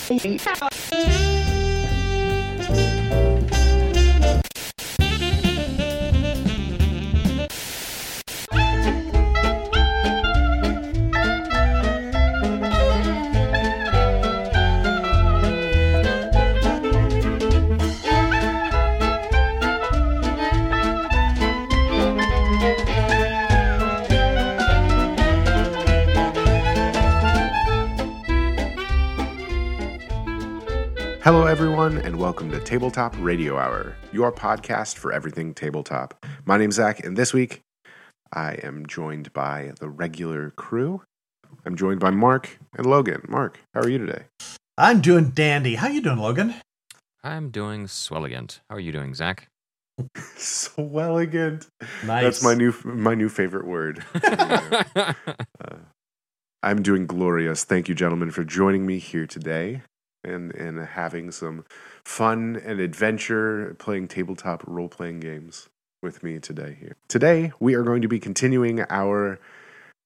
Hello, everyone, and welcome to Tabletop Radio Hour, your podcast for everything tabletop. My name's Zach, and this week I am joined by the regular crew. I'm joined by Mark and Logan. Mark, how are you today? I'm doing dandy. How you doing, Logan? I'm doing swelligant. How are you doing, Zach? Swelligant. Nice. That's my new my new favorite word. uh, I'm doing glorious. Thank you, gentlemen, for joining me here today and and having some fun and adventure playing tabletop role playing games with me today here. Today we are going to be continuing our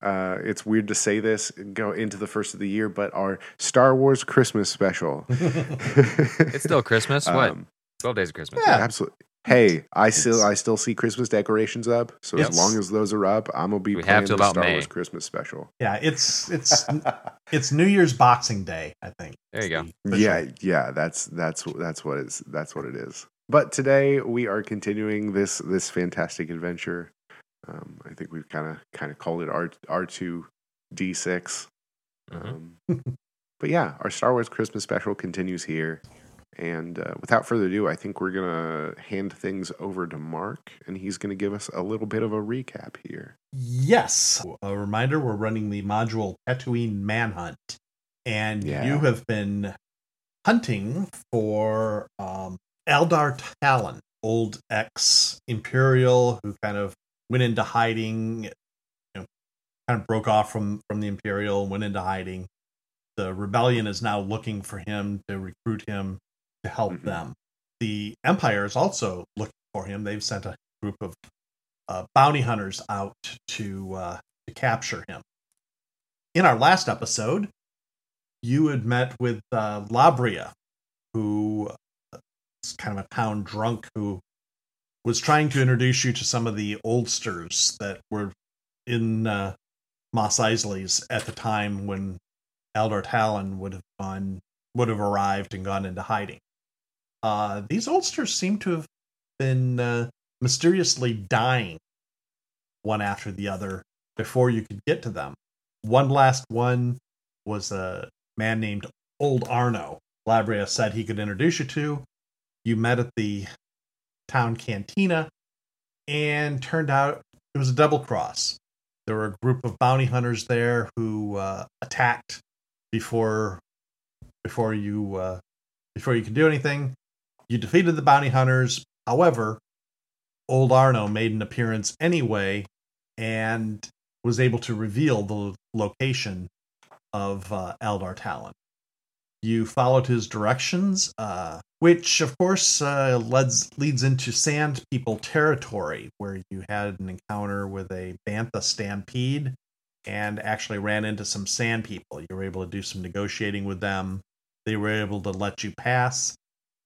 uh, it's weird to say this go into the first of the year, but our Star Wars Christmas special. it's still Christmas. What? Um, Twelve days of Christmas. Yeah. Absolutely. Hey, I still I still see Christmas decorations up. So Yes. as long as those are up, I'm gonna be We have playing till the about Star May. Wars Christmas special. yeah, it's it's it's New Year's Boxing Day. I think. There you go. It's the Yeah, yeah, that's that's that's what it's that's what it is. But today we are continuing this this fantastic adventure. Um, I think we've kind of kind of called it R R two D 6 Mhm. Um, but yeah, our Star Wars Christmas special continues here. And uh, without further ado, I think we're gonna hand things over to Mark, and he's gonna give us a little bit of a recap here. Yes. A reminder: we're running the module Tatooine Manhunt, and Yeah. you have been hunting for um, Eldar Talon, old ex Imperial who kind of went into hiding. You know, kind of broke off from from the Imperial, went into hiding. The rebellion is now looking for him to recruit him to help Mhm. them. The Empire is also looking for him. They've sent a group of uh, bounty hunters out to uh, to capture him. In our last episode, you had met with uh, Labria, who uh, kind of a town drunk who was trying to introduce you to some of the oldsters that were in uh, Mos Eisley's at the time when Eldar Talon would have gone would have arrived and gone into hiding. Uh, these oldsters seem to have been uh, mysteriously dying one after the other before you could get to them. One last one was a man named Old Arno. Labria said he could introduce you to. You met at the town cantina, and turned out it was a double cross. There were a group of bounty hunters there who uh, attacked before before you uh, before you could do anything. You defeated the bounty hunters. However, old Arno made an appearance anyway and was able to reveal the location of uh, Eldar Talon. You followed his directions, uh, which of course uh, leads leads into Sand People territory, where you had an encounter with a Bantha stampede and actually ran into some Sand People. You were able to do some negotiating with them. They were able to let you pass,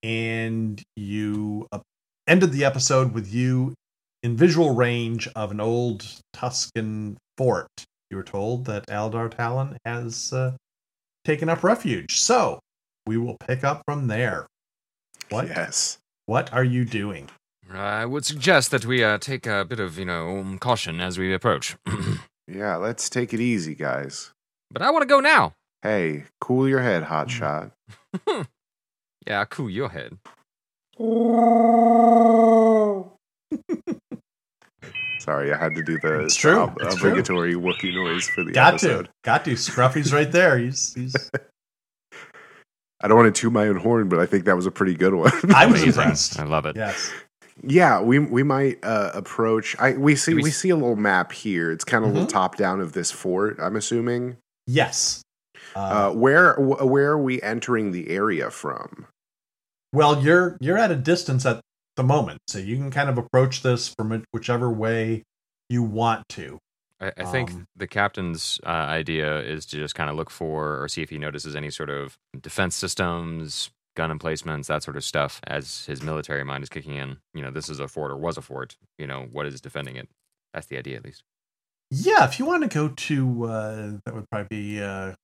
and you uh, ended the episode with you in visual range of an old Tusken fort. You were told that Aldar Talon has uh, taken up refuge. So we will pick up from there. What? Yes. What are you doing? I would suggest that we uh, take a bit of, you know, um, caution as we approach. Yeah, let's take it easy, guys. but I want to go now. Hey, cool your head, hotshot. Yeah, cool your head. Sorry, I had to do the It's true, ob- it's true. obligatory Wookiee noise for the Got episode. to. Got to. Scruffy's right there. He's, he's I don't want to toot my own horn, but I think that was a pretty good one. I was impressed. I love it. Yes. yeah, we we might uh, approach. I we see We we see a little map here. It's kind of a little Mhm. top down of this fort. I'm assuming. Yes. Uh, Uh, where wh- where are we entering the area from? Well, you're you're at a distance at the moment, so you can kind of approach this from whichever way you want to. I, I think Um, the captain's uh, idea is to just kind of look for or see if he notices any sort of defense systems, gun emplacements, that sort of stuff as his military mind is kicking in. You know, this is a fort or was a fort. You know, what is defending it? That's the idea, at least. Yeah, if you want to go to uh, that would probably be a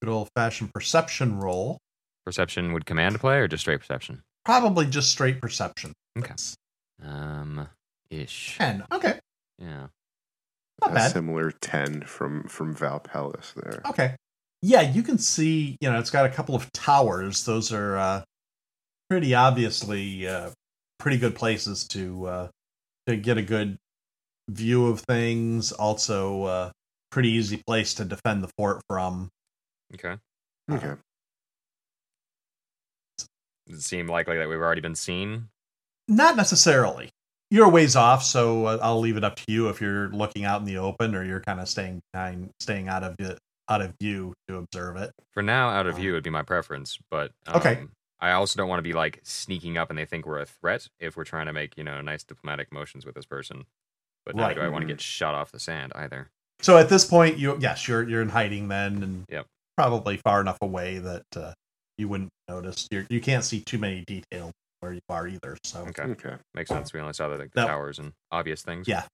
good old fashioned perception roll. Perception would command play or just straight perception? Probably just straight perception. Okay. Um, ish. Ten. Okay, Yeah. not a bad. similar ten from from Val Pellis there. Okay. Yeah, you can see, you know, it's got a couple of towers. Those are uh, pretty obviously uh, pretty good places to uh, to get a good view of things. Also, uh, pretty easy place to defend the fort from. Okay. Okay. Does it seem likely that we've already been seen? Not necessarily. You're a ways off, so uh, I'll leave it up to you if you're looking out in the open or you're kind of staying behind, staying out of it, out of view to observe it. For now, out of Um, view would be my preference, but um, Okay. I also don't want to be like sneaking up and they think we're a threat if we're trying to make you know nice diplomatic motions with this person. But Right. do I want to Mhm. get shot off the sand either? So at this point, you yes, you're you're in hiding then, and Yep. probably far enough away that uh, you wouldn't notice. You're, you can't see too many details where you are either. So Okay, Okay. makes sense. We only saw the, like, the No. towers and obvious things. Yeah.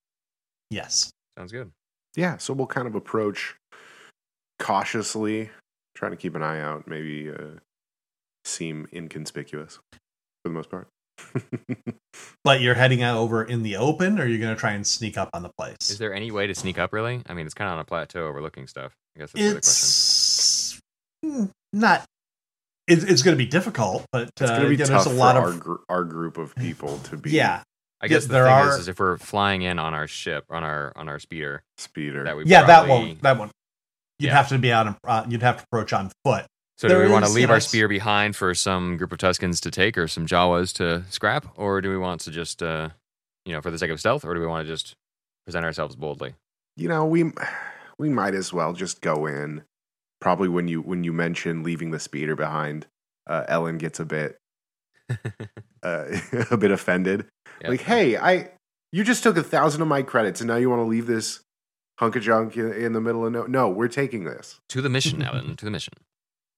yes, sounds good. Yeah, so we'll kind of approach cautiously, trying to keep an eye out, maybe uh, seem inconspicuous for the most part. but you're heading out over in the open, or you're going to try and sneak up on the place. Is there any way to sneak up? Really? I mean, it's kind of on a plateau overlooking stuff. I guess that's the other question. it's mm, not. It, it's going to be difficult, but it's uh, going to be again, tough there's a for lot our, of gr- our group of people to be yeah, I Yeah, guess the there thing are- is, is if we're flying in on our ship, on our on our speeder, speeder. that we yeah. That probably- won't. That won't. You'd Yeah. have to be out. On, uh, you'd have to approach on foot. So do There we want to leave you our know, spear behind for some group of Tuskens to take or some Jawas to scrap, or do we want to just, uh, you know, for the sake of stealth, or do we want to just present ourselves boldly? you know, we we might as well just go in. Probably when you when you mention leaving the speeder behind, uh, Ellen gets a bit uh, a bit offended. Yeah. Like, hey, I you just took a thousand of my credits, and now you want to leave this hunk of junk in, in the middle of no? No, we're taking this. to the mission, Ellen, to the mission.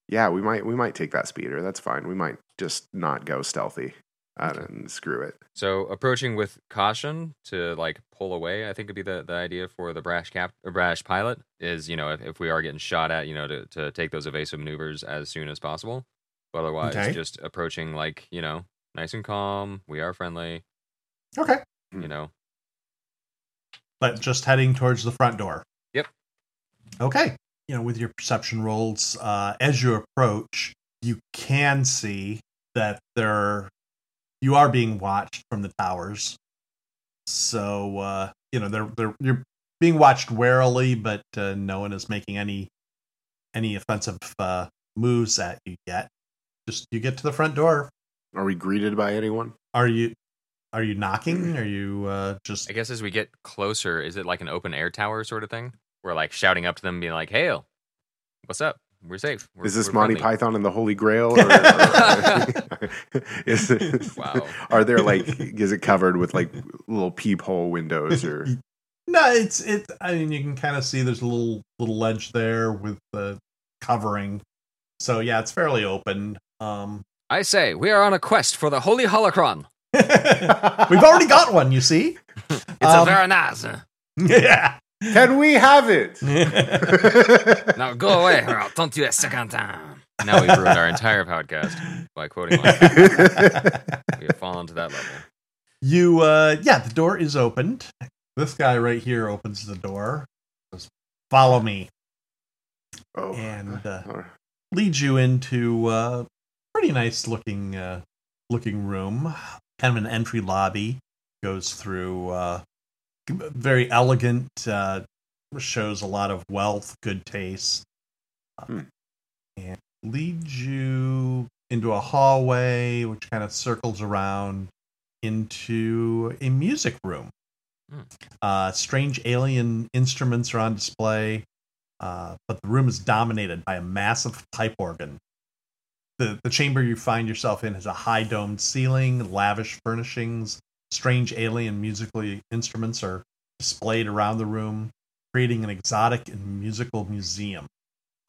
Yeah, we might we might take that speeder. That's fine. We might just not go stealthy uh, and screw it. So approaching with caution to like pull away, I think would be the, the idea for the brash cap brash pilot is, you know, if, if we are getting shot at, you know, to, to take those evasive maneuvers as soon as possible. But otherwise, Okay. just approaching like, you know, nice and calm. We are friendly, Okay, you know. but just heading towards the front door. Yep. Okay. You know, with your perception rolls, uh, as you approach, you can see that there you are being watched from the towers. So uh, you know, they're they're you're being watched warily, but uh, no one is making any any offensive uh, moves at you yet. Just you get to the front door. Are we greeted by anyone? Are you are you knocking? Are you uh, just I guess as we get closer, is it like an open air tower sort of thing? We're like shouting up to them, being like, "Hail, what's up? We're safe." We're, Is this Monty friendly." Python and the Holy Grail? Or, or- is it, Wow. Are there like is it covered with like little peephole windows or No, it's it. I mean, you can kind of see there's a little little ledge there with the covering. So yeah, it's fairly open. Um, I say, we are on a quest for the Holy Holocron. we've already got one. You see? It's Um, a very nice. Yeah. Can we have it? Now go away, or I'll taunt you a second time. Now we've ruined our entire podcast by quoting one. We have fallen to that level. you uh, yeah, the door is opened. This guy right here opens the door. Says, Follow me. oh, And, uh, all right. leads you into a pretty nice looking uh, looking room. Kind of an entry lobby. Goes through uh, very elegant. Uh, shows a lot of wealth, good taste, Uh, Hmm. and leads you into a hallway, which kind of circles around into a music room. Hmm. Uh, strange alien instruments are on display uh, but the room is dominated by a massive pipe organ. The, the chamber you find yourself in has a high domed ceiling, lavish furnishings, strange alien musical instruments are displayed around the room. creating an exotic and musical museum.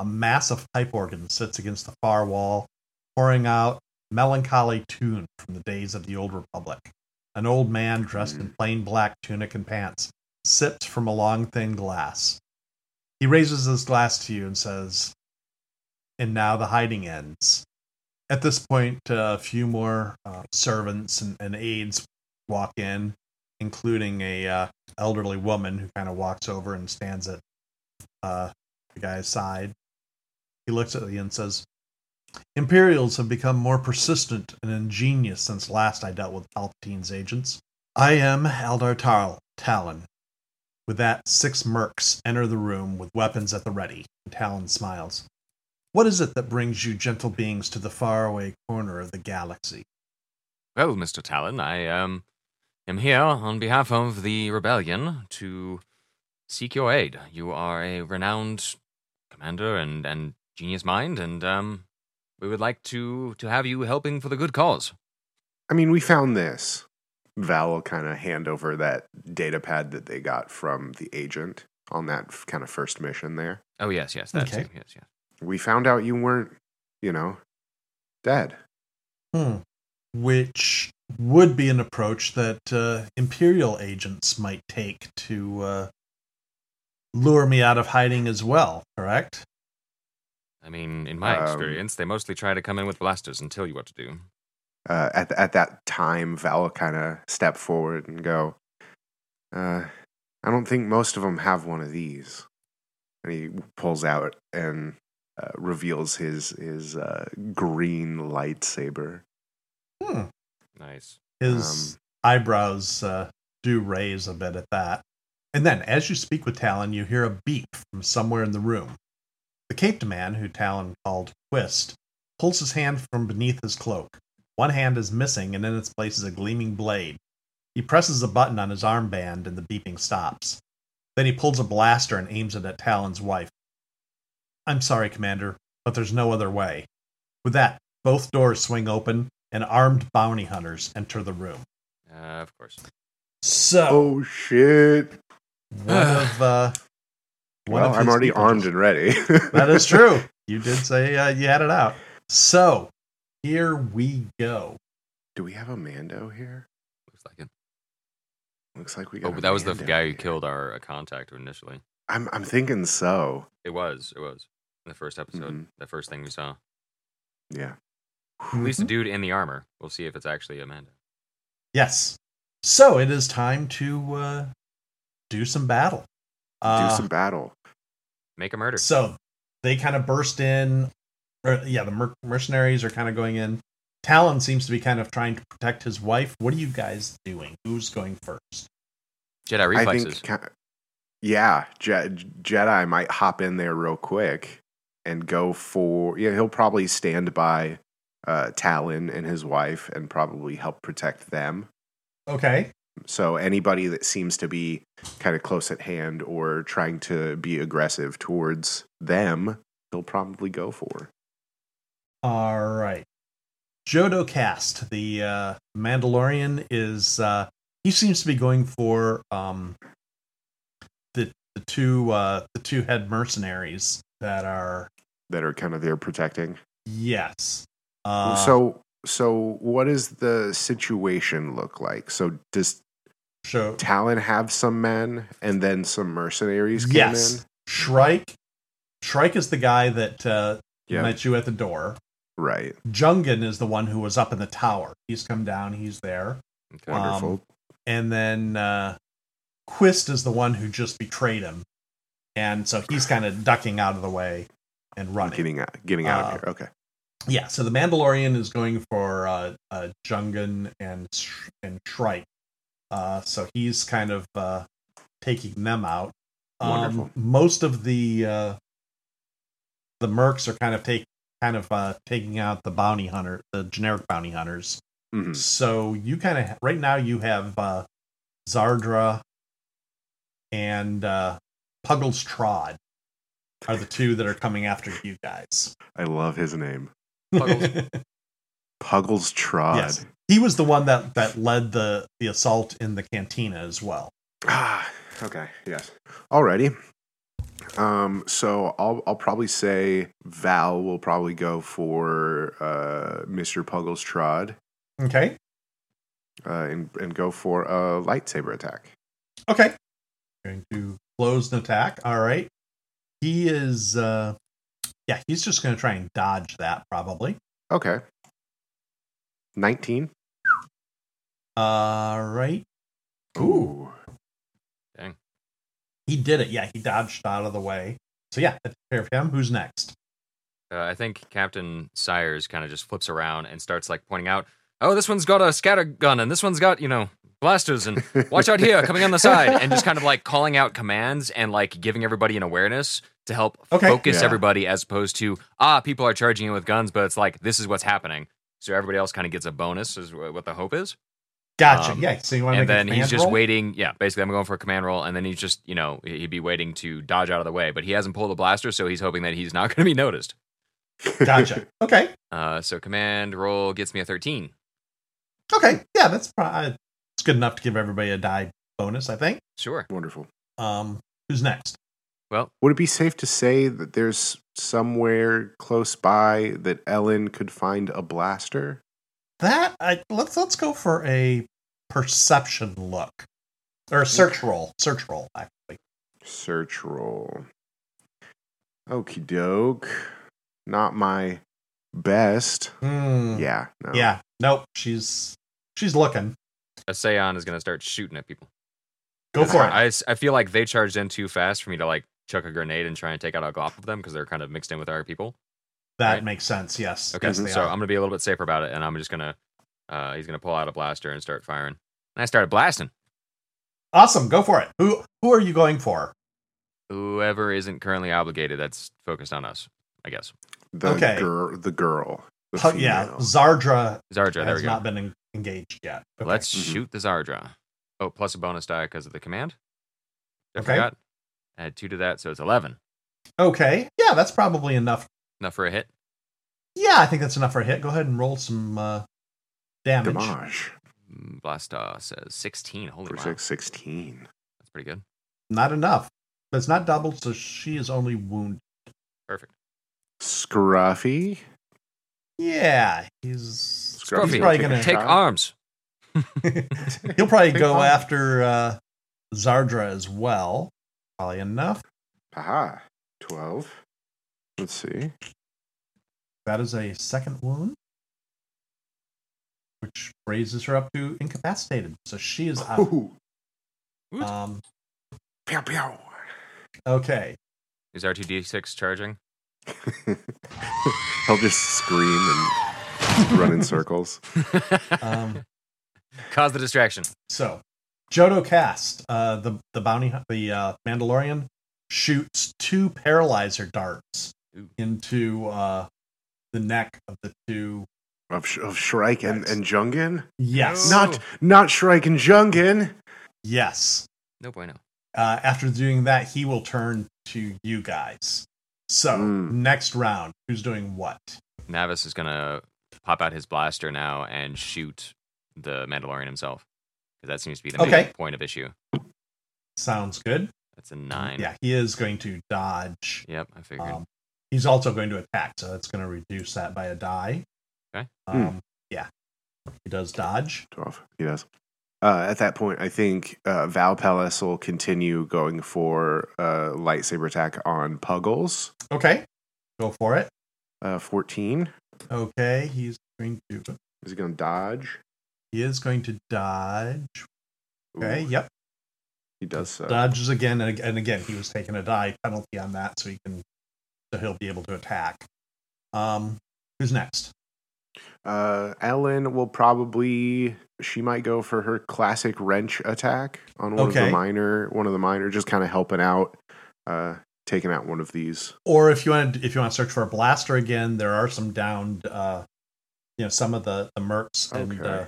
A massive pipe organ sits against the far wall, pouring out melancholy tune from the days of the old republic. An old man dressed in plain black tunic and pants sips from a long thin glass. He raises his glass to you and says, And now the hiding ends. At this point, a few more uh, servants and, and aides walk in, including a uh, elderly woman who kind of walks over and stands at uh, the guy's side. He looks at you and says, Imperials have become more persistent and ingenious since last I dealt with Palpatine's agents. I am Aldar Tal- Talon. With that, six mercs enter the room with weapons at the ready, Talon smiles. What is it that brings you gentle beings to the faraway corner of the galaxy? Well, Mr. Talon, I um, am here on behalf of the rebellion to seek your aid. You are a renowned commander and, and genius mind, and um, we would like to, to have you helping for the good cause. I mean, we found this. Val will kind of hand over that data pad that they got from the agent on that f- kind of first mission there. Oh, yes, yes, that's Okay. it. Yes, yes. We found out you weren't, you know, dead. Hmm. Which would be an approach that uh, Imperial agents might take to uh, lure me out of hiding as well, correct? I mean, in my Um, experience, they mostly try to come in with blasters and tell you what to do. Uh, at at that time, Val kind of step forward and go, uh, "I don't think most of them have one of these." And he pulls out and uh, reveals his his uh, green lightsaber. Hmm. Nice. His Um, eyebrows uh, do raise a bit at that. And then, as you speak with Talon, you hear a beep from somewhere in the room. The caped man, who Talon called Quist, pulls his hand from beneath his cloak. One hand is missing, and in its place is a gleaming blade. He presses a button on his armband, and the beeping stops. Then he pulls a blaster and aims it at Talon's wife. I'm sorry, Commander, but there's no other way. With that, both doors swing open, and armed bounty hunters enter the room. Uh, of course. So, Oh shit! one of uh, one Well, of I'm already armed just- and ready. that is true. You did say uh, you had it out. So here we go. Do we have a Mando here? Looks like it. Looks like we got. Oh, a that was the Mando guy who here. killed our uh, contact initially. I'm I'm thinking so. It was. It was. In the first episode. Mhm. The first thing we saw. Yeah. At Mm-hmm. least a dude in the armor. We'll see if it's actually a Mando. Yes. So it is time to uh, do some battle. Uh, Do some battle. Make a murder. So they kind of burst in. Or, yeah, the mer- mercenaries are kind of going in. Talon seems to be kind of trying to protect his wife. What are you guys doing? Who's going first? Jedi I reflexes. think. Yeah, Je- Jedi might hop in there real quick and go for. Yeah, he'll probably stand by uh, Talon and his wife and probably help protect them. Okay. So anybody that seems to be kind of close at hand or trying to be aggressive towards them, he'll probably go for. All right. Jodo Kast, the uh, Mandalorian, is uh, he seems to be going for um, the the two uh, the two head mercenaries that are that are kind of there protecting. yes. Uh, so so what does the situation look like? So does so Talon have some men and then some mercenaries came yes, in? Shrike. Shrike is the guy that uh, Yeah. met you at the door. Right. Jungan is the one who was up in the tower. He's come down. He's there. Okay. Um, Wonderful. and then uh, Quist is the one who just betrayed him, and so he's kind of ducking out of the way and running. getting out getting out uh, of here. Okay. Yeah, so the Mandalorian is going for uh, uh, Jungan and Sh- and Shrike, uh, so he's kind of uh, taking them out. Um, Wonderful. most of the uh, the mercs are kind of take kind of uh, taking out the bounty hunter, the generic bounty hunters. hmm So you kind of right now you have uh, Zardra and uh, Puggles Trod are the two that are coming after you guys. I love his name. Puggles. Puggles Trod. yes, he was the one that that led the the assault in the cantina as well. Ah, okay. Yes. Alrighty. Um, so I'll I'll probably say Val will probably go for uh, Mr. Puggles Trod Okay. uh, and and go for a lightsaber attack. Okay. Going to close an attack. All right. He is uh yeah, he's just gonna try and dodge that probably. Okay. Nineteen. All right. Ooh. Dang. He did it. Yeah, he dodged out of the way. So yeah, that took care of him. Who's next? Uh, I think Captain Sires kind of just flips around and starts like pointing out, "Oh, this one's got a scatter gun, and this one's got you know blasters, and watch out here, coming on the side," and just kind of like calling out commands and like giving everybody an awareness to help Okay. focus Yeah. everybody, as opposed to ah, people are charging in with guns, but it's like this is what's happening. So everybody else kind of gets a bonus, is what the hope is. Gotcha. Um, yeah. So you want to and make a then he's just roll? waiting. Yeah, basically, I'm going for a command roll, and then he's just, you know, he'd be waiting to dodge out of the way, but he hasn't pulled a blaster, so he's hoping that he's not going to be noticed. Gotcha. Okay. Uh, so command roll gets me a 13. Okay. Yeah, that's probably it's good enough to give everybody a die bonus, I think. Sure. Wonderful. Um, who's next? Well, Would it be safe to say that there's somewhere close by that Ellen could find a blaster? That I let's let's go for a perception look or a search roll. Search roll, actually. Search roll. Okie doke. Not my best. Hmm. Yeah. No. Yeah. Nope. She's she's looking. a Seon is going to start shooting at people. Go for it. I, I feel like they charged in too fast for me to like chuck a grenade and try and take out a glob of them because they're kind of mixed in with our people. that right. makes sense. Yes. Okay, Yes, so are. I'm going to be a little bit safer about it, and I'm just going to, uh, he's going to pull out a blaster and start firing. And I started blasting. awesome. Go for it. Who who are you going for? Whoever isn't currently obligated, that's focused on us, I guess. The Okay. girl. The girl. The Hu- yeah. Zardra Zardra, there has we go. not been en- engaged yet. Okay. Let's Mhm. shoot the Zardra. Oh, plus a bonus die because of the command. I Okay. forgot. Add two to that, so it's 11. Okay. Yeah, that's probably enough. Enough for a hit. Yeah, I think that's enough for a hit. Go ahead and roll some uh, damage. Damage. Mm, Blasta says 16. Holy For wow. six, 16. That's pretty good. Not enough. But it's not doubled, so she is only wounded. Perfect. Scruffy. Yeah, he's Scruffy. He's probably Take gonna- Take arms. he'll probably Take go one. after uh, Zardra as well. Probably enough. Aha. 12. Let's see. That is a second wound, which raises her up to incapacitated. So she is out. Ooh. Um, Pew, pew. okay. Is R2D6 charging? He'll just scream and run in circles. Um, Cause the distraction. so Jodo Kast, uh, the the bounty, the uh, Mandalorian, shoots two paralyzer darts Ooh. into uh, the neck of the two. Of, Sh- of Shrike and, and Jungin? Yes, No. Not not Shrike and Jungin. yes. No bueno. Uh, after doing that, he will turn to you guys. So Mm. next round, who's doing what? Navis is gonna pop out his blaster now and shoot the Mandalorian himself. 'Cause that seems to be the main point of issue. Sounds good. That's a nine. Yeah, he is going to dodge. Yep, I figured. Um, he's also going to attack, so that's going to reduce that by a die. Okay. Um, Yeah, he does dodge. 12. He does. Uh, at that point, I think uh, Val Pellis will continue going for uh, lightsaber attack on Puggles. Okay, go for it. Uh, 14. Okay, he's going to. Is he going to dodge? He is going to dodge. Okay, Ooh, yep, He does so. dodges again and, and again. He was taking a die penalty on that, so he can, so he'll be able to attack. Um, who's next? Uh, Ellen will probably she might go for her classic wrench attack on one of the minor one of the minor, just kind of helping out, uh, taking out one of these. Or if you want, to, if you want to search for a blaster again, there are some downed. Uh, you know, some of the the mercs and Okay. uh,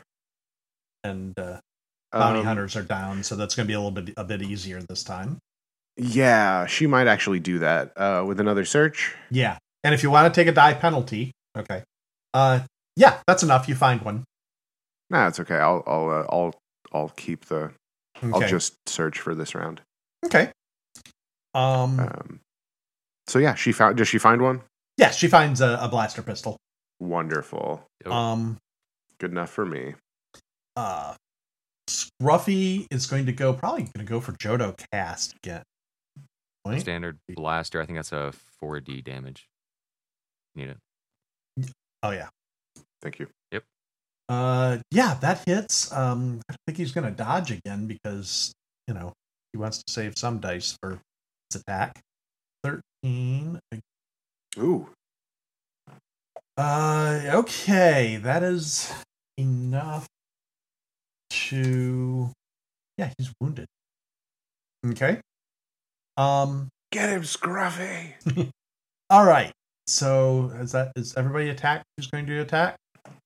and uh, bounty Um, hunters are down, so that's going to be a little bit a bit easier this time. Yeah, she might actually do that uh, with another search. Yeah, and if you want to take a die penalty, okay, uh, yeah, that's enough. You find one. Nah, it's okay. I'll I'll uh, I'll I'll keep the. Okay. I'll just search for this round. okay. Um, Um, so yeah, she found. Does she find one? yeah, she finds a, a blaster pistol. Wonderful. Oh, Um, Good enough for me. Uh, Scruffy is going to go probably going to go for Jodo Kast again. Point. standard blaster. I think that's a 4D damage. Need it. Oh yeah. Thank you. Yep. Uh, yeah, that hits. Um, I think he's going to dodge again because you know he wants to save some dice for his attack. Thirteen. Ooh. Uh, okay, that is enough to. Yeah, he's wounded. Okay. Um. Get him, Scruffy. All right. So is that is everybody attack? Who's going to attack?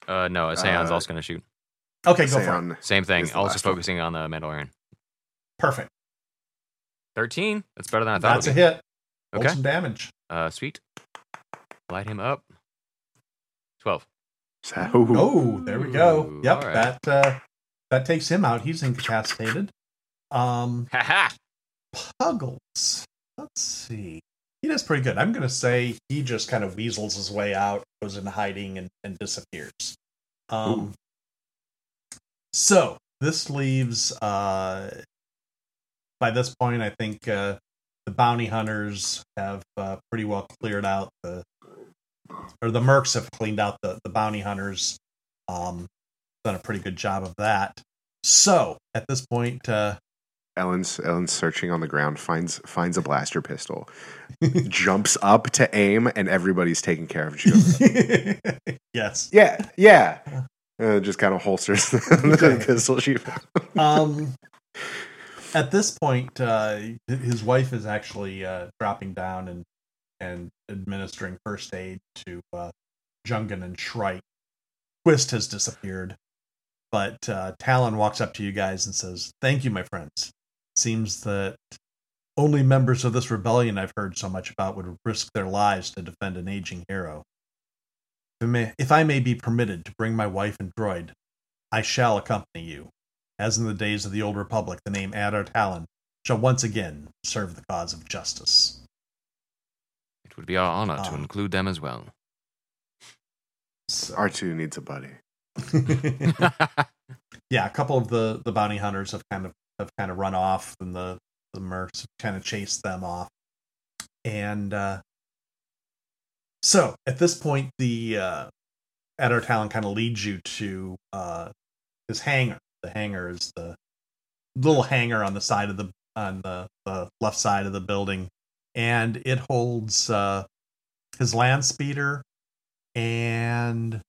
Uh, no, Seon's Uh, also going to shoot. Okay, go for it. Same thing. Also last one. focusing on the Mandalorian. Perfect. 13. That's better than I thought. That's a hit. be. Roll Okay. some damage. Uh, sweet. Light him up. 12. So- Oh, there we go. Yep, all right. that uh, that takes him out. He's incapacitated. Um, Ha ha! Puggles. Let's see. He does pretty good. I'm going to say he just kind of weasels his way out, goes into hiding, and, and disappears. Um, so this leaves. Uh, by this point, I think uh, the bounty hunters have uh, pretty well cleared out the, or the mercs have cleaned out the the bounty hunters. Um, done a pretty good job of that. So at this point, uh, Ellen's Ellen's searching on the ground, finds finds a blaster pistol, jumps up to aim, and everybody's taking care of yes. yeah, yeah. Uh, just kind of holsters the pistol she found. Um, at this point, uh, his wife is actually uh, dropping down and and administering first aid to uh, Jungan and Shrike. Quist has disappeared, but uh, Talon walks up to you guys and says, "Thank you, my friends. Seems that only members of this rebellion I've heard so much about would risk their lives to defend an aging hero. If I may, if I may be permitted to bring my wife and droid, I shall accompany you. As in the days of the old republic, the name Adar Talon shall once again serve the cause of justice." It would be our honor to Ah. include them as well. So- R2 needs a buddy. yeah, a couple of the the bounty hunters have kind of have kind of run off, and the the mercs have kind of chased them off. And uh, so at this point, the uh, Adar Talon kind of leads you to uh, his hangar. The hangar is the little hangar on the side of the on the, the left side of the building, and it holds uh, his land speeder and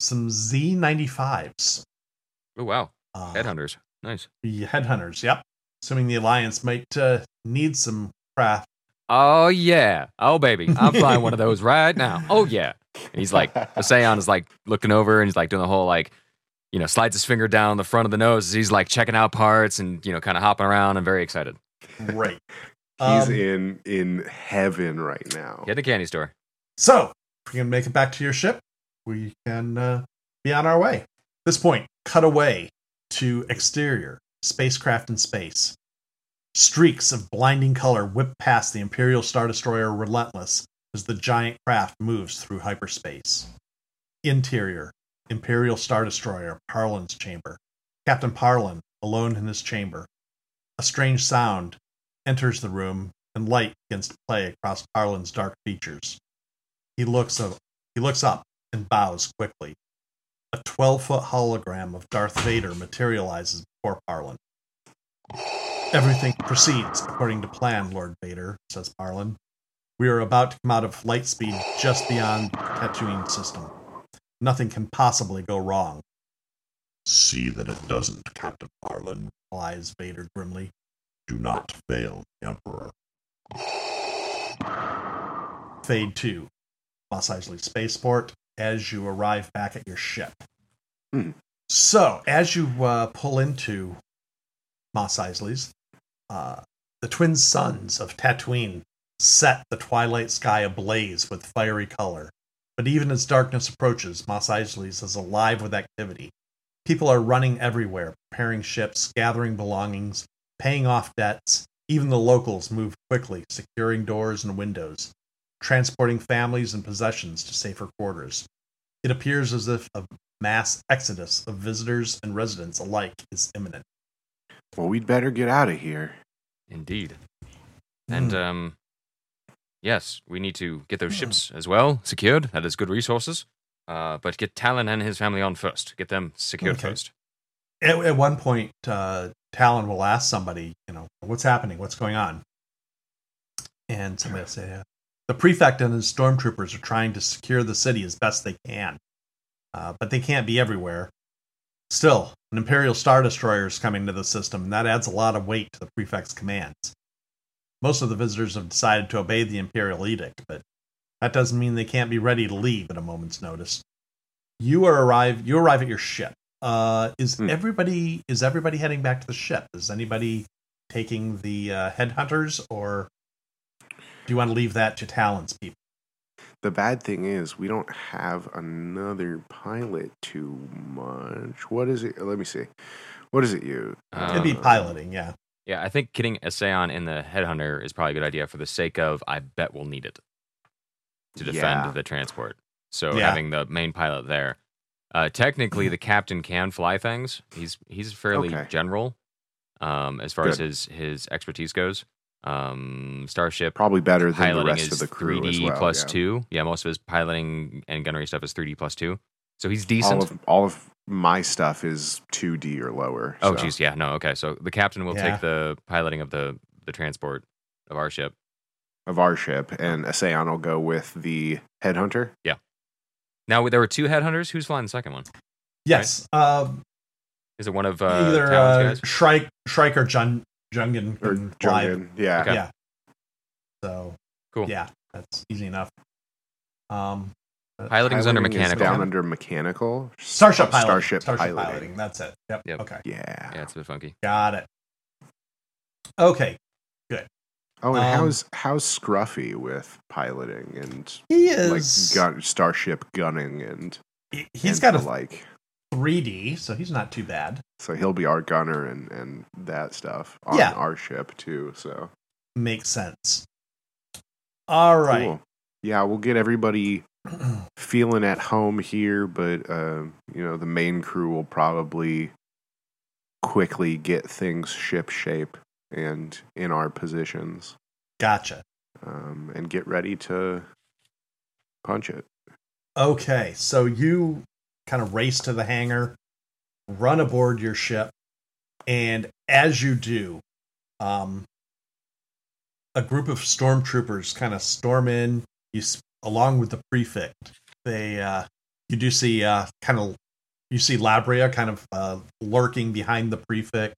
some Z95s. oh, wow. Uh, Headhunters. Nice. the headhunters. Yep. Assuming the alliance might uh, need some craft. Oh, yeah. Oh, baby. I'm flying one of those right now. Oh, yeah. And he's like, Seon is like looking over and he's like doing the whole like, you know, slides his finger down the front of the nose. He's like checking out parts and, you know, kind of hopping around and very excited. Great. He's Um, in in heaven right now. He had the candy store. So, if we can make it back to your ship, we can uh, be on our way. this point, cut away to exterior, spacecraft in space. Streaks of blinding color whip past the Imperial Star Destroyer Relentless as the giant craft moves through hyperspace. Interior, Imperial Star Destroyer Parlin's chamber. Captain Parlin, alone in his chamber. A strange sound enters the room, and light begins to play across Parlin's dark features. He looks up, he looks up and bows quickly. A 12 foot hologram of Darth Vader materializes before Parlin. Everything proceeds according to plan, Lord Vader, says Parlin. We are about to come out of light speed just beyond the Tatooine system. Nothing can possibly go wrong. See that it doesn't, Captain Parlin. Replies Vader grimly. Do not fail the Emperor. Fade 2. Mos Eisley Spaceport as you arrive back at your ship. Hmm. So, as you uh, pull into Mos Eisley's, uh, the twin suns of Tatooine set the twilight sky ablaze with fiery color. But even as darkness approaches, Mos Eisley's is alive with activity. People are running everywhere, preparing ships, gathering belongings, paying off debts, Even the locals move quickly, securing doors and windows, transporting families and possessions to safer quarters. It appears as if a mass exodus of visitors and residents alike is imminent. Well, we'd better get out of here. Indeed. And Hmm. um, yes, we need to get those ships as well secured. That is good resources. Uh, but get Talon and his family on first. Get them secured Okay. first. At, at one point, uh, Talon will ask somebody, you know, what's happening? What's going on? And somebody will say, uh, the prefect and his stormtroopers are trying to secure the city as best they can, uh, but they can't be everywhere. Still, an Imperial Star Destroyer is coming to the system, and that adds a lot of weight to the prefect's commands. Most of the visitors have decided to obey the Imperial edict, but that doesn't mean they can't be ready to leave at a moment's notice. You are arrive. You arrive at your ship. Uh, is Hmm. everybody is everybody heading back to the ship? Is anybody taking the uh, headhunters, or do you want to leave that to Talon's people? The bad thing is we don't have another pilot too much. What is it? Let me see. What is it you? It'd be Um, piloting, yeah. Yeah, I think getting a Seon in the Headhunter is probably a good idea for the sake of I bet we'll need it to defend Yeah. the transport. So Yeah. having the main pilot there. Uh, technically, the captain can fly things. He's he's fairly Okay. general um, as far as his his expertise goes. Um, Starship Probably better than the piloting rest is of the crew 3D as well. plus yeah. two. Yeah, most of his piloting and gunnery stuff is 3D plus two. So he's All decent. of all of my stuff is 2D or lower. oh, so- geez, yeah, no, okay. So the captain will Yeah. take the piloting of the the transport of our ship. of our ship, and Asean will go with the headhunter. Yeah. Now there were two headhunters. Who's flying the second one? Yes, um, Is it one of uh, either uh, Talon's? Shrike, Shrike or Jun, Jungen Or can fly. Jungen. Yeah. Okay. Yeah. So Cool. yeah, that's easy enough. Um, Piloting's under Piloting is mechanical. Down under mechanical. Starship piloting. Starship, Starship piloting. piloting. That's it. Yep. Yep. Okay. Yeah. Yeah, it's a bit funky. Got it. Okay. Good. Oh, and Um, how's how's Scruffy with piloting and He is like is. gun, starship gunning and he- he's and got a like? 3D, so he's not too bad. So he'll be our gunner and and that stuff on Yeah. our ship too. So Makes sense. All right. cool. Yeah, we'll get everybody feeling at home here, but uh, you know the main crew will probably quickly get things ship shape and in our positions Gotcha. um, and get ready to punch it. Okay, so you kind of race to the hangar, run aboard your ship, and as you do, um, a group of stormtroopers kind of storm in. You, along with the prefect, they uh, you do see uh, kind of you see Labria kind of uh, lurking behind the prefect.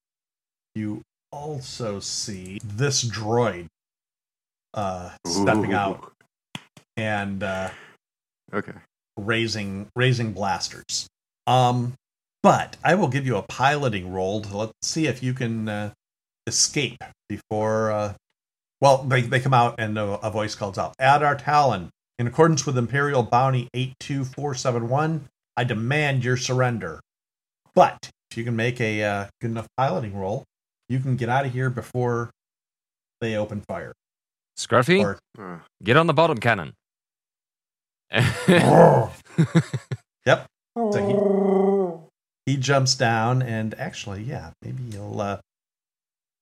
You also see this droid uh, stepping Ooh. out and. Uh, Okay. Raising raising blasters. Um, but I will give you a piloting roll to let's see if you can uh, escape before. Uh, well, they they come out and a, a voice calls out, "Adar Talon, in accordance with Imperial Bounty eight two four seven one, I demand your surrender." But if you can make a uh, good enough piloting roll, you can get out of here before they open fire. Scruffy, Or get on the bottom cannon. So he he jumps down and actually, yeah, maybe he'll uh,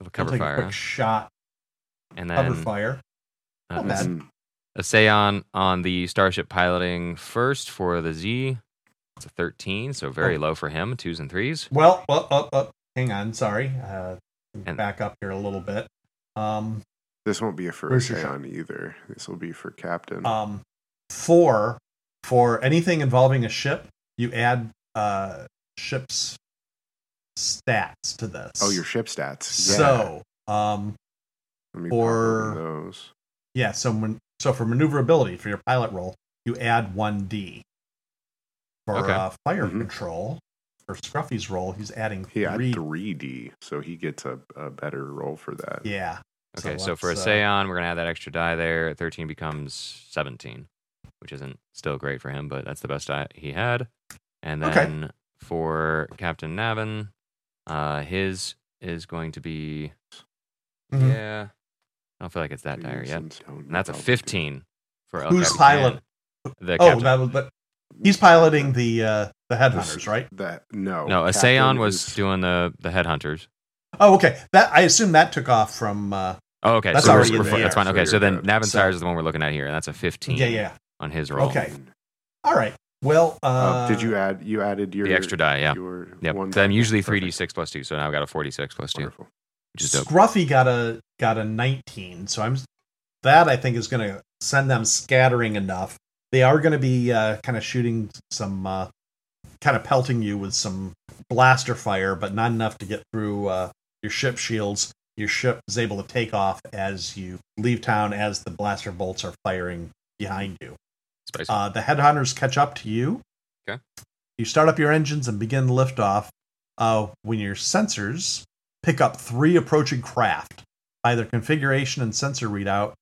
he'll cover take a fire. quick huh? shot, And cover fire. uh, Not bad. a Seon on the Starship piloting first for the Z. It's a 13, so very Oh. low for him. Twos and threes. Well, well, up, up. Hang on, sorry. Uh, And- back up here a little bit. Um, this won't be a for Where's your Asean either. This will be for Captain. um, four for anything involving a ship, you add uh ship's stats to this. oh, your ship stats. Yeah. so um for- those. yeah so when so for maneuverability for your pilot roll you add 1d for Okay. uh, fire Mhm. control for scruffy's roll he's adding He 3 3D, so he gets a, a better roll for that. yeah Okay, so, for a let's, uh, Seon, we're going to add that extra die there. 13 becomes 17, which isn't still great for him, but that's the best die he had. And Okay. then for Captain Navin, uh, his is going to be Mhm. Yeah. I don't feel like it's that dire yet. And that's a 15 for El Who's Capitan, pilot? The Oh, captain. that was but he's piloting the uh, the headhunters, right? That no. no, Captain Asayon was is- doing the the headhunters. Oh, okay. That I assume that took off from. Uh, Oh, okay. That's so we're- already in we're the fu- air. That's fine. So Okay, so you're then good. Navin So- Sires is the one we're looking at here, and that's a 15 yeah, yeah. On his roll. Okay. All right. Well, uh, Uh, did you add? You added your The extra die, yeah. Your Yep. So I'm usually 3d6 plus 2, so now I've got a 46 plus 2, Wonderful. which is dope. Scruffy got a got a 19, so I'm that I think is going to send them scattering enough. They are going to be uh, kind of shooting some, uh, kind of pelting you with some blaster fire, but not enough to get through uh, your ship shields. Your ship is able to take off as you leave town as the blaster bolts are firing behind you. Spicy. Uh, the headhunters catch up to you. Okay. You start up your engines and begin liftoff. Uh, when your sensors pick up three approaching craft by their configuration and sensor readout,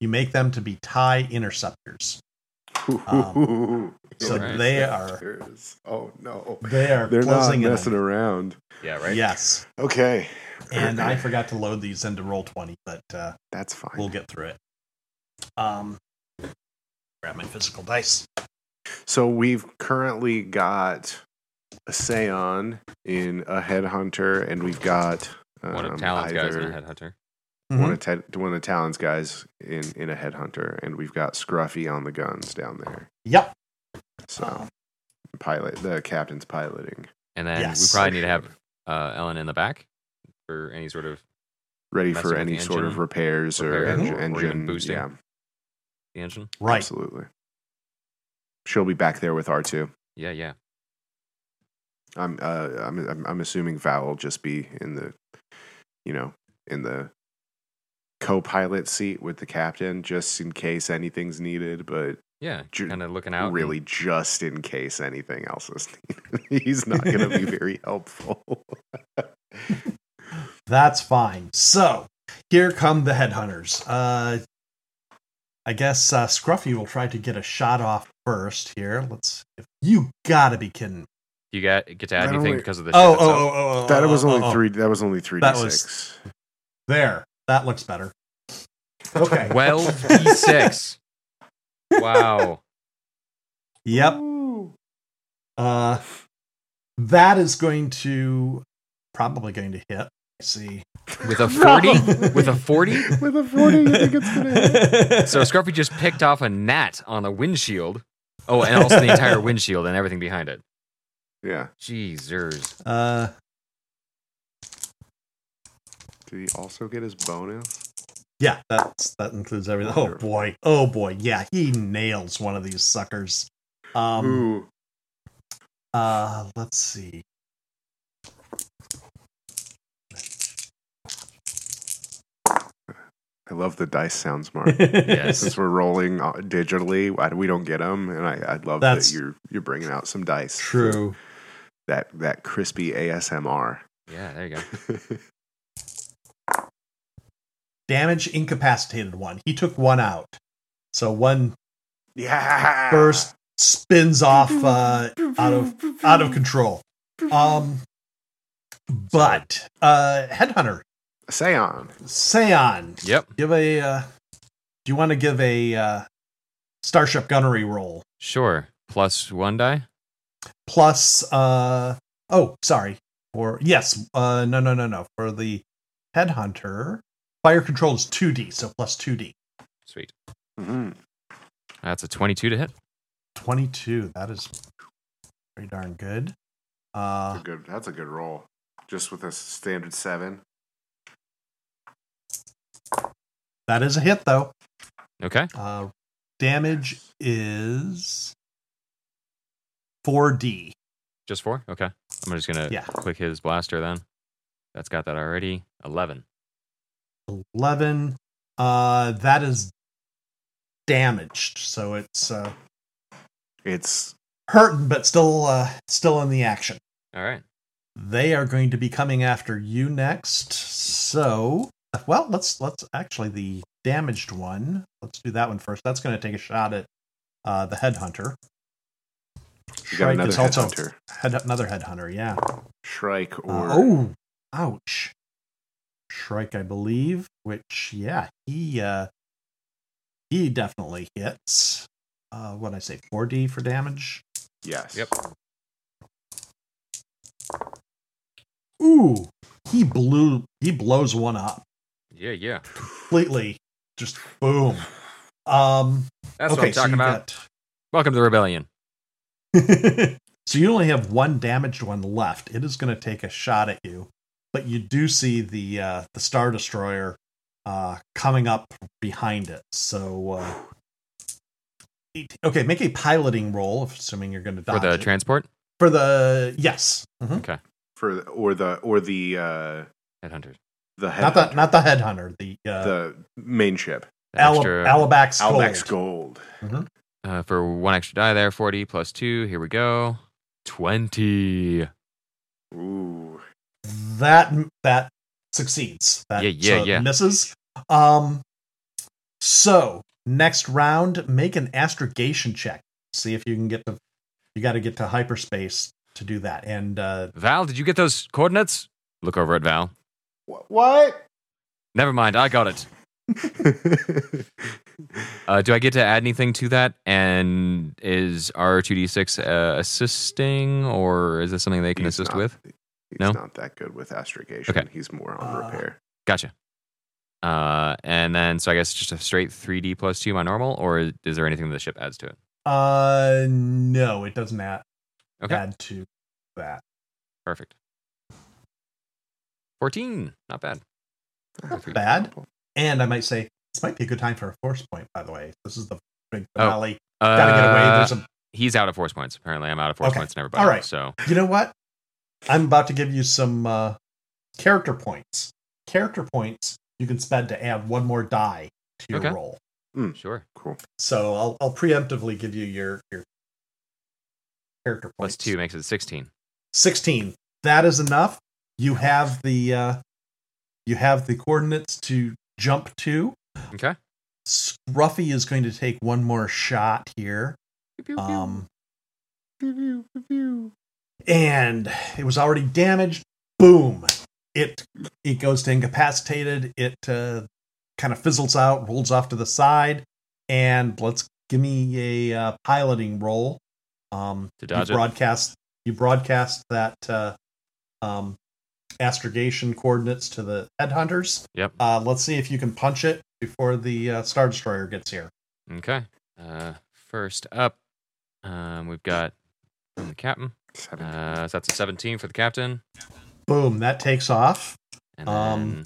you make them to be tie interceptors. Um, so Right. they are Oh no, they are they're not closing in. messing on around. yeah, right? Yes, Okay, and I forgot to load these into roll twenty, but uh, that's fine. we'll get through it. Um, grab my physical dice. So we've currently got a Seon in a headhunter, and we've got um, One of Talon's guys and a headhunter. Mm-hmm. one of Ted, one of Talon's guys in in a headhunter, and we've got Scruffy on the guns down there. Yep. So Um, pilot, the captain's piloting, And then Yes. we probably need to have uh, Ellen in the back for any sort of ready for any sort of engine, repairs or repair, engine, or- or engine boosting. Yeah, the engine. right. absolutely. She'll be back there with R two. Yeah, yeah. I'm uh I'm, I'm I'm assuming Val will just be in the you know in the co-pilot seat with the captain just in case anything's needed but Yeah, Ju- kind of looking out. and- really just in case anything else is needed he's not going to be very helpful That's fine. So here come the headhunters. Uh, I guess uh, Scruffy will try to get a shot off first. Here, let's. You gotta be kidding. you got get to add That anything only- because of the ship Oh, oh, oh, oh, oh, that oh, was oh, only oh. 3 that was only 3d6 That was- There, that looks better. Okay. 12 d6. wow. Yep. Ooh. Uh, that is going to probably going to hit. Let's see. With a 40? With a 40? with a 40 you think it's going to hit So Scruffy just picked off a gnat on a windshield. Oh, and also the entire windshield and everything behind it. yeah Jesus. Uh, did he also get his bonus yeah, that's that includes everything. Oh boy. Oh boy. Yeah, he nails one of these suckers. Um. Ooh. Uh, let's see. I love the dice sounds, smart Yes. since we're rolling uh, digitally I, we don't get them and I, I love That's- that you're you're bringing out some dice True. that that crispy ASMR Yeah, there you go. Damage incapacitated one. He took one out. So one yeah burst spins off uh, out of out of control. Um, but uh, headhunter Seon Seon, Yep. give a. Uh, do you want to give a uh, starship gunnery roll Sure. Plus one die? plus? Uh, oh, sorry. Or yes, uh, no, no, no, no. For the headhunter, fire control is two D, so plus two D. Sweet. Mm-hmm. That's a 22 to hit. 22. That is pretty darn good. Uh, That's a good. That's a good roll. Just with a standard seven. That is a hit, though. Okay. Uh, damage is 4D. Just four? Okay. I'm just going to Yeah. click his blaster then. That's got that already. 11. 11. Uh, that is damaged. So it's uh, It's hurting, but still, uh, still in the action. All right. They are going to be coming after you next. So, well, let's let's actually the damaged one. Let's do that one first. That's going to take a shot at uh, the headhunter. you got Shrike another is also headhunter. head, another headhunter. Yeah. Shrike Uh, or oh, ouch. Shrike, I believe. Which, yeah, he uh, he definitely hits. Uh, what I say, four D for damage. Yes. Yep. Ooh, he blew. He blows one up Yeah, yeah. completely. Just boom. Um. That's okay, what I'm talking you about. Welcome to the rebellion. so you only have one damaged one left. It is going to take a shot at you, but you do see the uh, the star destroyer uh, coming up behind it. So. Uh, eight- Okay, make a piloting roll, assuming you're going to die. For the it. transport, for the yes, Mhm. For or the or the uh headhunters. The head not the not the headhunter, the uh, the main ship. The Ala- extra, Alabax Gold. Albex Gold. uh, for one extra die there, 40 plus 2. Here we go. 20. Ooh. that that succeeds. That, Yeah, yeah, so yeah. Misses. Um. So next round, make an astrogation check. See if you can get to. You got to get to hyperspace to do that. And uh, Val, did you get those coordinates? Look over at Val. What? Never mind, I got it. Uh, do I get to add anything to that? And is R2D6 uh, assisting, or is this something they can He's assist not- with? He's No? not that good with astrogation. Okay. He's more on Uh, repair. Gotcha. Uh, and then, so I guess just a straight 3D plus 2 my normal, or is there anything the ship adds to it? uh, no, it doesn't add, Okay. add to that. Perfect. 14. Not bad. Not. Bad. And I might say this might be a good time for a force point. By the way, this is the big Oh. finale. Gotta get away. Uh, There's a he's out of force points. Apparently, I'm out of force Okay. points and everybody. All right. So, You know what? I'm about to give you some uh, character points. Character points you can spend to add one more die to your Okay. roll. sure. Cool. So I'll I'll preemptively give you your your character points. Plus 2 makes it 16. Sixteen. That is enough. You have the uh, you have the coordinates to jump to. Okay. Scruffy is going to take one more shot here. Um, and it was already damaged. Boom! It it goes to incapacitated. It uh, kind of fizzles out, rolls off to the side, and let's give me a uh, piloting roll. Um, To dodge you it? broadcast you broadcast that uh, um, astrogation coordinates to the headhunters. Yep. Uh, let's see if you can punch it before the uh, star destroyer gets here. Okay. Uh, first up, um, we've got from the captain. Uh, so that's a 17 for the captain. Boom! That takes off. And Um, then,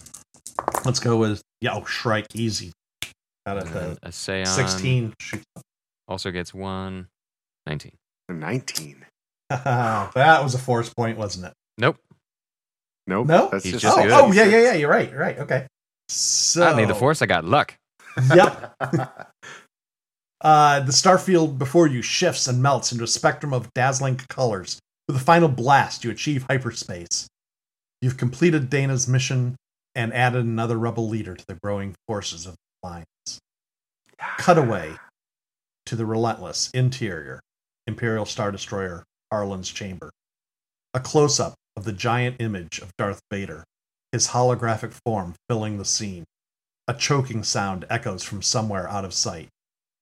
Let's go with yeah. Oh, Shrike, easy. Out and of the a Seon sixteen. Also gets one. 19. Nineteen. that was a force point, wasn't it? Nope. Nope. No. That's He's just, just oh, good. oh, yeah, yeah, yeah. You're right. You're right. Okay. So I don't need the force. I got luck. Yep. Uh, the starfield before you shifts and melts into a spectrum of dazzling colors. With a final blast, you achieve hyperspace. You've completed Dana's mission and added another rebel leader to the growing forces of the Alliance. Cutaway to the relentless interior Imperial Star Destroyer Harlan's chamber. A close up of the giant image of Darth Vader, his holographic form filling the scene. A choking sound echoes from somewhere out of sight.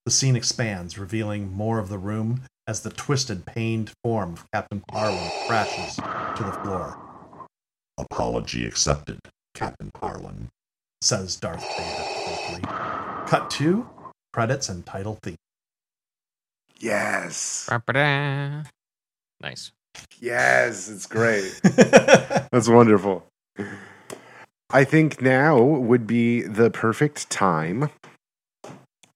The scene expands, revealing more of the room as the twisted, pained form of Captain Harlan crashes to the floor, Apology accepted, Captain Harlan. says Darth Vader coldly. Cut to credits and title theme. yes. Ba-ba-da. Nice. Yes. It's great. That's wonderful. I think now would be the perfect time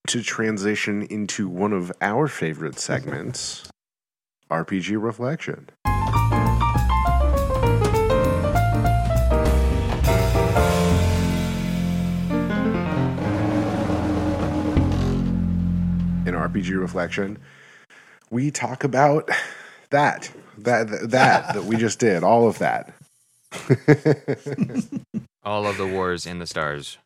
to transition into one of our favorite segments RPG Reflection. In RPG Reflection, we talk about that, that, that, that we just did, all of that. All of the wars in the stars.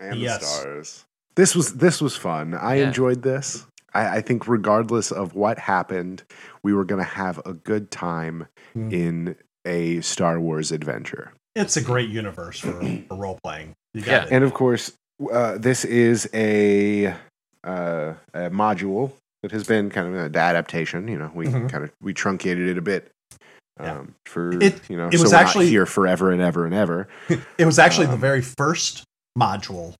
and Yes. the stars. This was this was fun. I Yeah. enjoyed this. I, I think regardless of what happened, we were going to have a good time Hmm. in a Star Wars adventure. it's a great universe for, for role playing. You Yeah. it. And of course, uh, this is a, uh, a module that has been kind of an adaptation. You know, we Mhm. kind of we truncated it a bit Yeah. um, for It- you know, it so was we're actually- here forever and ever and ever. It was actually the Um, very first module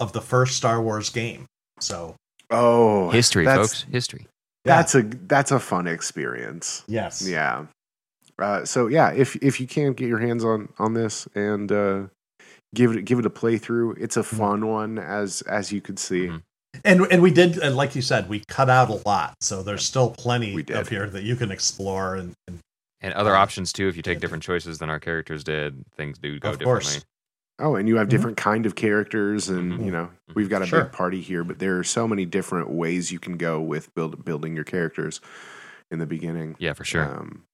of the first Star Wars game. So Oh, History, folks. History. That's a that's a fun experience. yes, Yeah. Uh, so yeah, if if you can get your hands on on this and uh, give it give it a playthrough, it's a Mm-hmm. fun one as as you could see. Mhm. And and we did, uh, like you said, we cut out a lot, so there's still plenty We up here that you can explore. And, and And other Uh, options too. If you take different choices than our characters did, things do go Of course. differently. Oh, and you have Mhm. different kind of characters, and Mhm. you know we've got a Sure. big party here, but there are so many different ways you can go with build, building your characters in the beginning. Yeah, for sure. Um,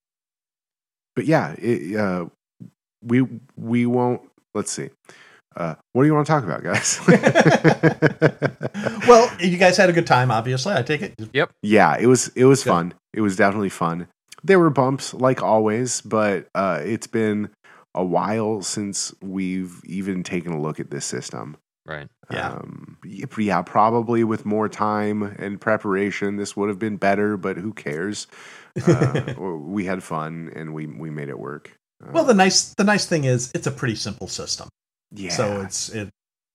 but yeah, it, uh, we we won't. Let's see. Uh, what do you want to talk about, guys? well, you guys had a good time. Obviously, I take it. Yep. Yeah, it was it was Good. fun. It was definitely fun. There were bumps, like always, but uh, it's been a while since we've even taken a look at this system. right. Yeah. Um, yeah, probably with more time and preparation, this would have been better. But who cares? Uh, we had fun and we we made it work. Uh, Well, the nice the nice thing is it's a pretty simple system. Yeah. So it's it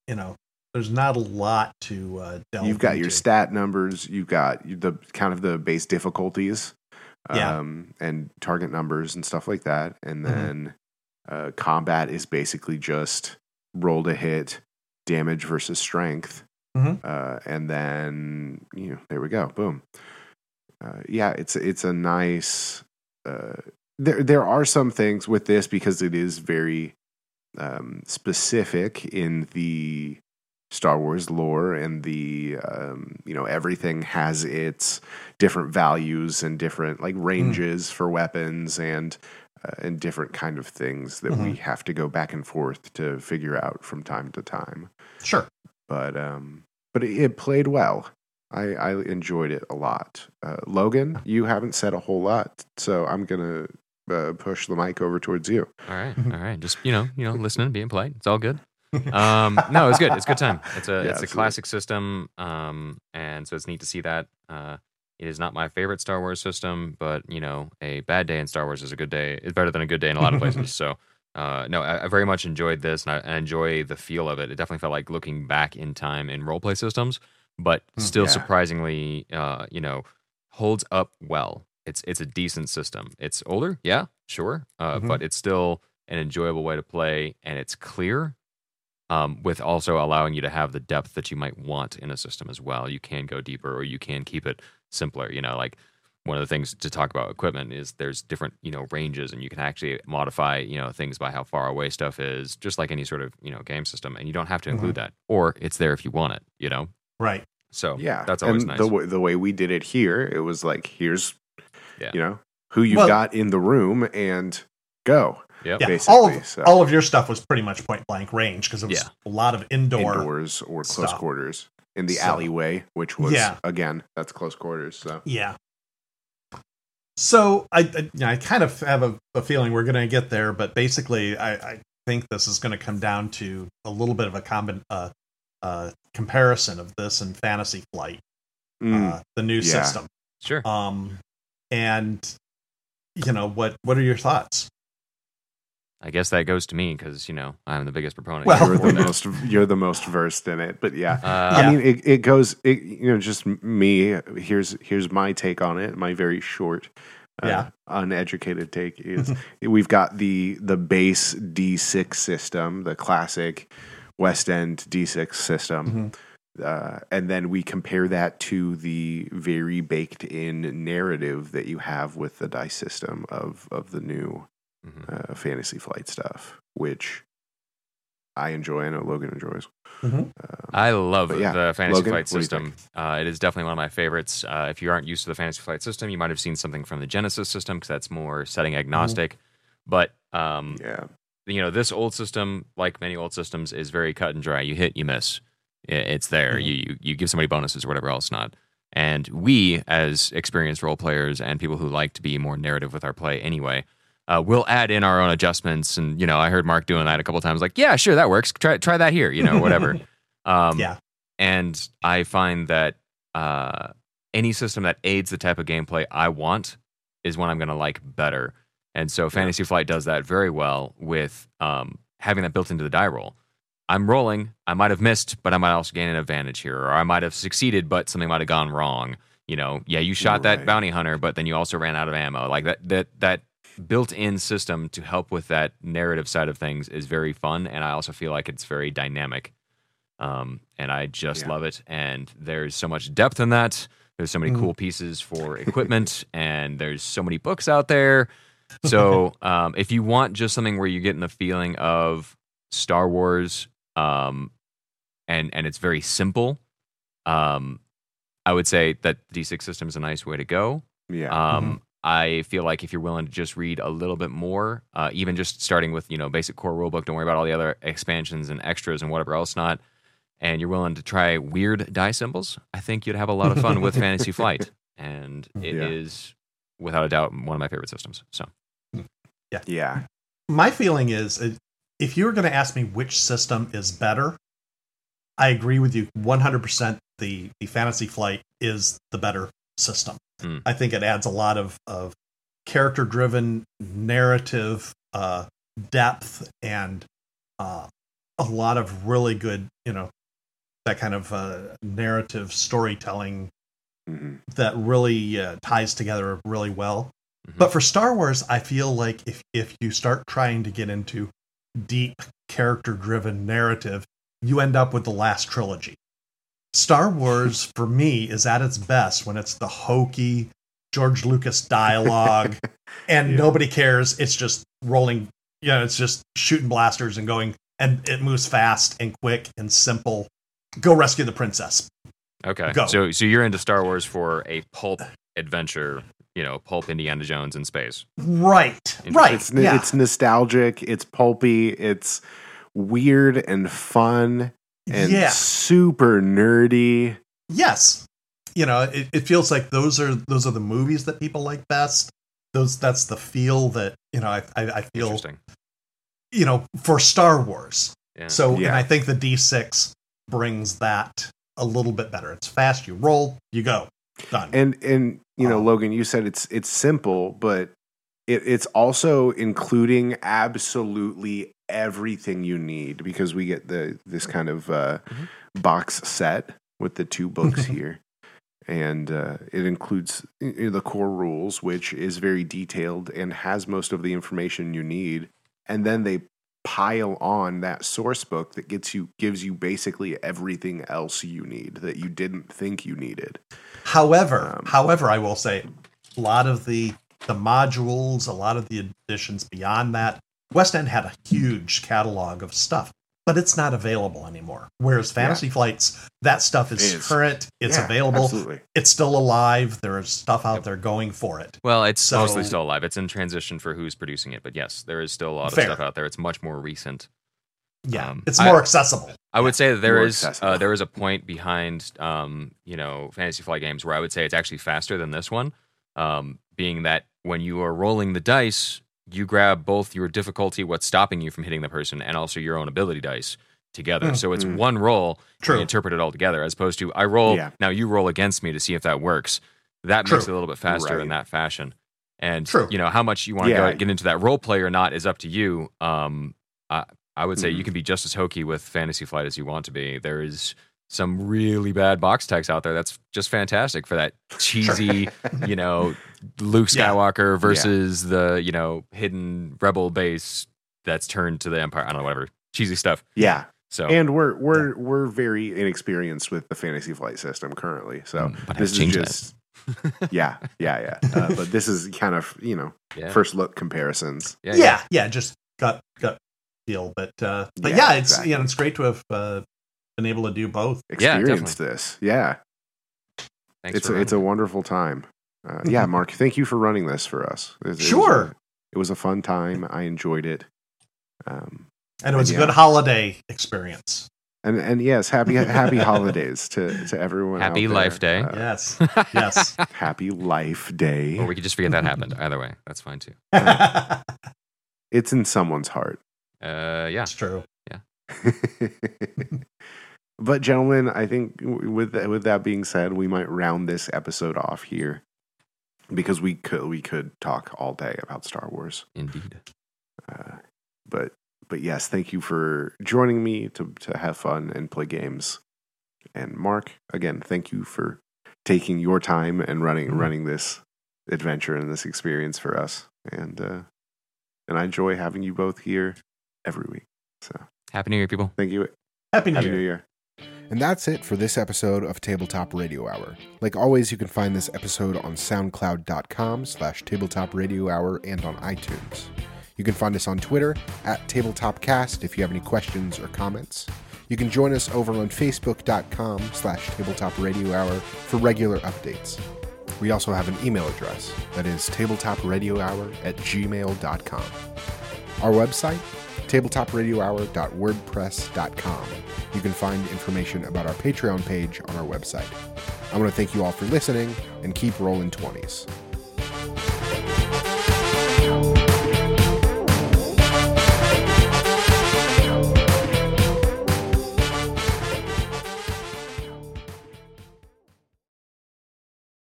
you know there's not a lot to uh, delve. you've got your stat numbers. You've got the kind of the base difficulties, Yeah. um, and target numbers and stuff like that. And Mhm. then uh, combat is basically just roll to hit, damage versus strength, Mhm. uh, and then you know there we go, boom. Uh, yeah, it's it's a nice. Uh, there there are some things with this because it is very um, specific in the Star Wars lore and the um, you know everything has its different values and different like ranges for weapons and uh, and different kind of things that we have to go back and forth to figure out from time to time. Sure. But um, but it, it played well. I, I enjoyed it a lot. Uh, Logan, you haven't said a whole lot, so I'm gonna uh, push the mic over towards you. All right. All right. Just you know, you know, listening, being polite. It's all good. Um, no, it's good. It's a good time. It's a Yeah, it's a classic system. Um, and so it's neat to see that. Uh, it is not my favorite Star Wars system, but you know, a bad day in Star Wars is a good day. It's better than a good day in a lot of places. so. Uh, no, I, I very much enjoyed this, and I, I enjoy the feel of it. It definitely felt like looking back in time in role play systems, but Mm, still yeah. surprisingly, uh, you know, holds up well. It's it's a decent system. It's older, yeah, sure, uh, Mhm. but it's still an enjoyable way to play, and it's clear. Um, with also allowing you to have the depth that you might want in a system as well. You can go deeper, or you can keep it simpler. You know, like one of the things to talk about equipment is there's different you know ranges, and you can actually modify you know things by how far away stuff is, just like any sort of you know game system. And you don't have to include that, or it's there if you want it. You know, Right. so Yeah, that's always and nice. The, way- the way we did it here, it was like, here's, Yeah. you know, who you've Well- got in the room and go. Yep. Yeah. Basically, all of so. all of your stuff was pretty much point blank range because it was Yeah. a lot of indoor. Indoors or close stuff. quarters in the So- alleyway, which was Yeah. again that's close quarters. So Yeah. So I I, yeah, I kind of have a, a feeling we're going to get there, but basically I, I think this is going to come down to a little bit of a combin, uh, uh, comparison of this and Fantasy Flight, Mm, uh, the new yeah. system. Sure. Um, and you know what? What are your thoughts? I guess that goes to me because you know I'm the biggest proponent. Well- you're the most you're the most versed in it. But yeah, Uh, Yeah. I mean, it, it goes. It, you know, just me. Here's here's my take on it. My very short, uh, Yeah. uneducated take is we've got the the base D6 system, the classic West End D6 system, uh, and then we compare that to the very baked in narrative that you have with the dice system of of the new mhm. uh, Fantasy Flight stuff, which I enjoy. I know Logan enjoys. Mhm. Um, I love yeah, the Fantasy Logan, Flight what do you system. Uh, it is definitely one of my favorites. Uh, if you aren't used to the Fantasy Flight system, you might have seen something from the Genesys system because that's more setting agnostic. But um, yeah. you know, this old system, like many old systems, is very cut and dry. You hit, you miss. It's there. Mhm. You, you you give somebody bonuses or whatever else not. And we, as experienced role players and people who like to be more narrative with our play anyway, uh, we'll add in our own adjustments. And you know, I heard Mark doing that a couple times. Like, yeah, sure, that works. Try try that here. You know, whatever. um, Yeah. And I find that uh, any system that aids the type of gameplay I want is one I'm going to like better. And so Fantasy Flight does that very well with um, having that built into the die roll. I'm rolling. I might have missed, but I might also gain an advantage here, or I might have succeeded, but something might have gone wrong. You know, yeah, you shot that bounty hunter, but then you also ran out of ammo. Like that, that, that built-in system to help with that narrative side of things is very fun, and I also feel like it's very dynamic. Um, and I just Yeah. love it. And there's so much depth in that. There's so many Mm. cool pieces for equipment, and there's so many books out there. So um, if you want just something where you're getting the feeling of Star Wars, um, and and it's very simple, um, I would say that the D6 system is a nice way to go. Yeah. Um, I feel like if you're willing to just read a little bit more, uh, even just starting with you know basic core rulebook, don't worry about all the other expansions and extras and whatever else not, and you're willing to try weird die symbols, I think you'd have a lot of fun with Fantasy Flight, and it is Yeah. without a doubt one of my favorite systems. So yeah. Yeah. My feeling is uh, if you were going to ask me which system is better, I agree with you 100%. The, the Fantasy Flight is the better system. Hmm. I think it adds a lot of, of character driven narrative uh, depth and uh, a lot of really good, you know, that kind of uh, narrative storytelling hmm that really uh, ties together really well. Mhm. But for Star Wars, I feel like if if you start trying to get into deep character driven narrative, you end up with the last trilogy. Star Wars for me is at its best when it's the hokey George Lucas dialogue and Yeah. nobody cares. It's just rolling, you know, it's just shooting blasters and going and it moves fast and quick and simple. Go rescue the princess. okay, Go. so so you're into Star Wars for a pulp adventure, you know, pulp Indiana Jones in space. Right. Right. It's yeah. it's nostalgic. It's pulpy. It's weird and fun and yeah. super nerdy. yes you know it, it feels like those are those are the movies that people like best those that's the feel that you know i i, I feel Interesting. you know for star wars Yeah. so Yeah. and i think the d6 brings that a little bit better it's fast you roll you go done And and you know. Logan, you said it's it's simple, but it, it's also including absolutely everything you need because we get the this kind of uh, Mhm. box set with the two books here. And uh, it includes y- y- the core rules, which is very detailed and has most of the information you need. And then they pile on that source book that gets you gives you basically everything else you need that you didn't think you needed. however Um, however i will say a lot of the the modules a lot of the additions beyond that west end had a huge catalog of stuff but it's not available anymore whereas fantasy flights that stuff is, Is. current it's Yeah, available Absolutely. it's still alive there's stuff out there going for it Well, it's So- mostly still alive. It's in transition for who's producing it, but yes, there is still a lot Fair. of stuff out there. It's much more recent. yeah Um, it's I- more accessible I would say that there more is uh, there is a point behind um, you know Fantasy Flight games where I would say it's actually faster than this one, um, being that when you are rolling the dice, you grab both your difficulty, what's stopping you from hitting the person, and also your own ability dice together. Mm. So it's Mm. one roll. True. You interpret it all together, as opposed to I roll Yeah. now you roll against me to see if that works. That True. makes it a little bit faster Right. in that fashion. And True. you know how much you want to Yeah. go, get into that role play or not is up to you. Um, I, I would say Mhm. you can be just as hokey with Fantasy Flight as you want to be. There is some really bad box text out there that's just fantastic for that cheesy, you know, Luke Yeah. Skywalker versus the you know hidden rebel base that's turned to the Empire. I don't know, whatever cheesy stuff. Yeah. So And we're we're we're very inexperienced with the fantasy flight system currently. So Mm, but this is changed just yeah, yeah, yeah. Uh, but this is kind of you know yeah. first look comparisons. yeah, yeah, yeah, just got got feel. But uh, but Yeah, yeah, it's exactly. you know it's great to have uh, been able to do both. Yeah, this. Yeah, Thanks it's for a, it's a wonderful time. Uh, yeah, Mark, thank you for running this for us. It- it was Sure. a- it was a fun time. I enjoyed it. Um, And it was Yeah. a good holiday experience. and and yes, happy happy holidays to to everyone. Happy out Life. Day. Uh, Yes, yes. happy Life Day. or we could just forget that happened. Either way, that's fine too. it's in someone's heart. Uh, yeah. That's true. Yeah. but gentlemen, I think with with that being said, we might round this episode off here because we could we could talk all day about Star Wars. Indeed. Uh, but but yes, thank you for joining me to to have fun and play games. And Mark, again, thank you for taking your time and running Mhm. running this adventure and this experience for us. And uh, and I enjoy having you both here every week. So Happy New Year, people. thank you. Happy New Happy Year. New Year. And that's it for this episode of Tabletop Radio Hour. Like always, you can find this episode on soundcloud.com slash tabletop radio hour and on iTunes. You can find us on Twitter at tabletopcast if you have any questions or comments. You can join us over on facebook.com slash tabletop radio hour for regular updates. We also have an email address that is tabletopradiohour at gmail.com. Our website, tabletopradiohour.wordpress.com. You can find information about our Patreon page on our website. I want to thank you all for listening and keep rolling 20s.